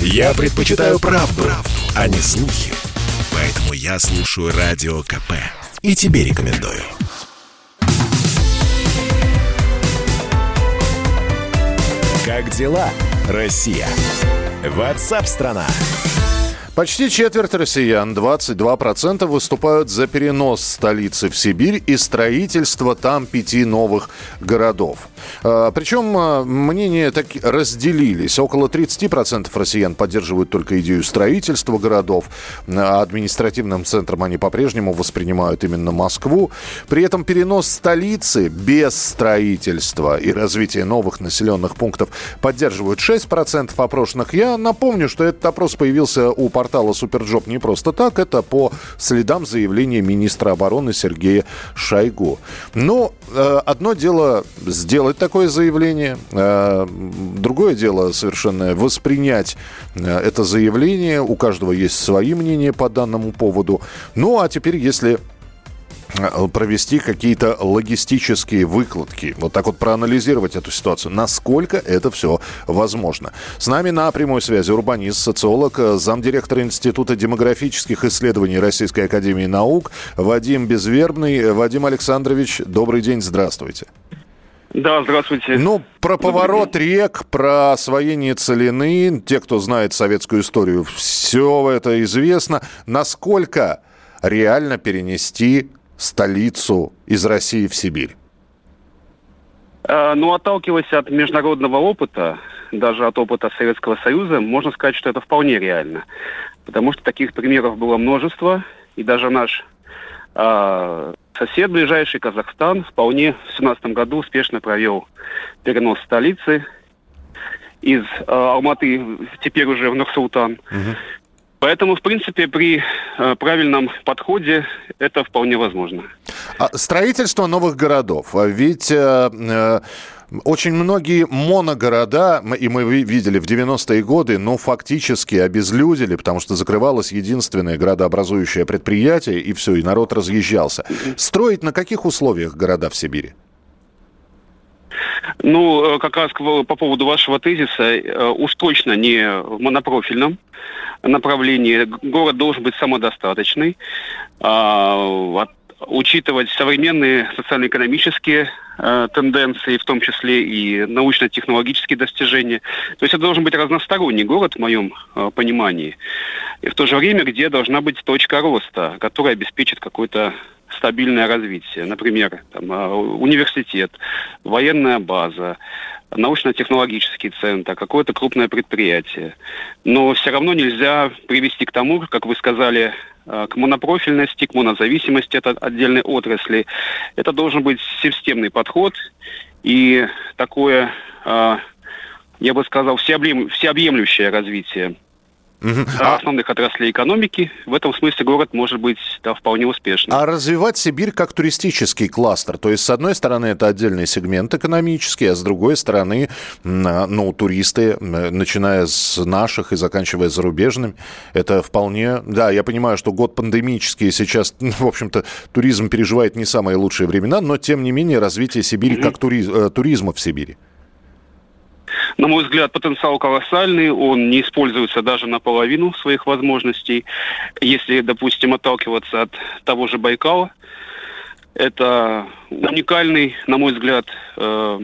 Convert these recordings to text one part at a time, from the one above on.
Я предпочитаю правду, правду, а не слухи. Поэтому я слушаю Радио КП. И тебе рекомендую. Как дела, Россия? Ватсап-страна! Почти четверть россиян, 22%, выступают за перенос столицы в Сибирь и строительство там пяти новых городов. А, причем а, мнения так разделились. Около 30% россиян поддерживают только идею строительства городов, а административным центром они по-прежнему воспринимают именно Москву. При этом перенос столицы без строительства и развития новых населенных пунктов поддерживают 6% опрошенных. Я напомню, что этот опрос появился у партии портала SuperJob не просто так. Это по следам заявления министра обороны Сергея Шойгу. Но э, одно дело сделать такое заявление, э, другое дело совершенно воспринять э, это заявление. У каждого есть свои мнения по данному поводу. Ну а теперь, если провести какие-то логистические выкладки, вот так вот проанализировать эту ситуацию, насколько это все возможно. С нами на прямой связи урбанист, социолог, э, замдиректора Института демографических исследований Российской Академии Наук Вадим Безвербный. Вадим Александрович, добрый день, здравствуйте. Да, здравствуйте. Ну, про поворот рек, про освоение целины, те, кто знает советскую историю, все это известно. Насколько реально перенести столицу из России в Сибирь? Э, ну, отталкиваясь от международного опыта, даже от опыта Советского Союза, можно сказать, что это вполне реально. Потому что таких примеров было множество, и даже наш э, сосед ближайший, Казахстан, вполне в 2017 году успешно провел перенос столицы из э, Алматы теперь уже в Нур-Султан. Угу. Поэтому, в принципе, при э, правильном подходе это вполне возможно. А строительство новых городов. А ведь э, э, очень многие моногорода, и мы видели в 90-е годы, ну, фактически обезлюдили, потому что закрывалось единственное градообразующее предприятие, и все, и народ разъезжался. Строить на каких условиях города в Сибири? Ну, э, как раз по поводу вашего тезиса, э, уж точно не в монопрофильном направлении. Город должен быть самодостаточный, а, учитывать современные социально-экономические э, тенденции, в том числе и научно-технологические достижения. То есть это должен быть разносторонний город в моем понимании. И в то же время, где должна быть точка роста, которая обеспечит какой-то стабильное развитие. Например, там, а, университет, военная база, научно-технологический центр, какое-то крупное предприятие. Но все равно нельзя привести к тому, как вы сказали, а, к монопрофильности, к монозависимости от отдельной отрасли. Это должен быть системный подход и такое, а, я бы сказал, всеобъемлющее развитие Угу. А основных отраслей экономики. В этом смысле город может быть да, вполне успешным. А развивать Сибирь как туристический кластер. То есть, с одной стороны, это отдельный сегмент экономический, а с другой стороны, ну, туристы, начиная с наших и заканчивая зарубежными, это вполне... Да, я понимаю, что год пандемический, сейчас, в общем-то, туризм переживает не самые лучшие времена, но, тем не менее, развитие Сибири угу. как туриз... Э, туризма в Сибири. На мой взгляд, потенциал колоссальный, он не используется даже наполовину своих возможностей. Если, допустим, отталкиваться от того же Байкала, это уникальный, на мой взгляд, э,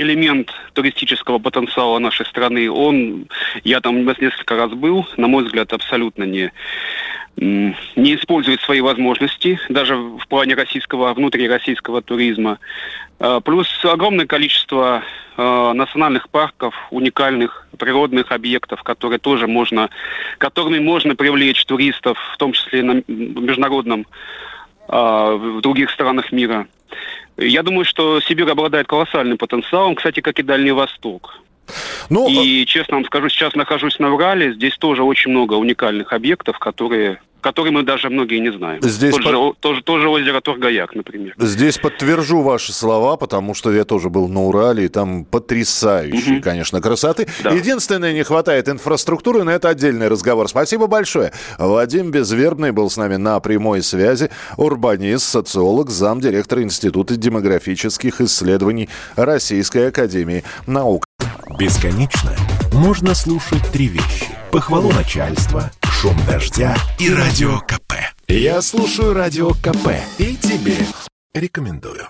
элемент туристического потенциала нашей страны. Он, я там несколько раз был, на мой взгляд, абсолютно не не использует свои возможности, даже в плане российского, внутрироссийского туризма. Э, плюс огромное количество э, национальных парков, уникальных природных объектов, которые тоже можно, которыми можно привлечь туристов, в том числе на международном, э, в других странах мира. Я думаю, что Сибирь обладает колоссальным потенциалом, кстати, как и Дальний Восток. Ну, и, честно вам скажу, сейчас нахожусь на Урале, здесь тоже очень много уникальных объектов, которые который мы даже многие не знаем. Здесь Тот под... же, тоже, тоже озеро Тургаяк, например. Здесь подтвержу ваши слова, потому что я тоже был на Урале, и там потрясающие, угу. конечно, красоты. Да. Единственное, не хватает инфраструктуры, но это отдельный разговор. Спасибо большое. Вадим Безвербный был с нами на прямой связи. Урбанист, социолог, замдиректора Института демографических исследований Российской Академии Наук. Бесконечно можно слушать три вещи. Похвалу начальства, шум дождя и радио КП. Я слушаю радио КП и тебе рекомендую.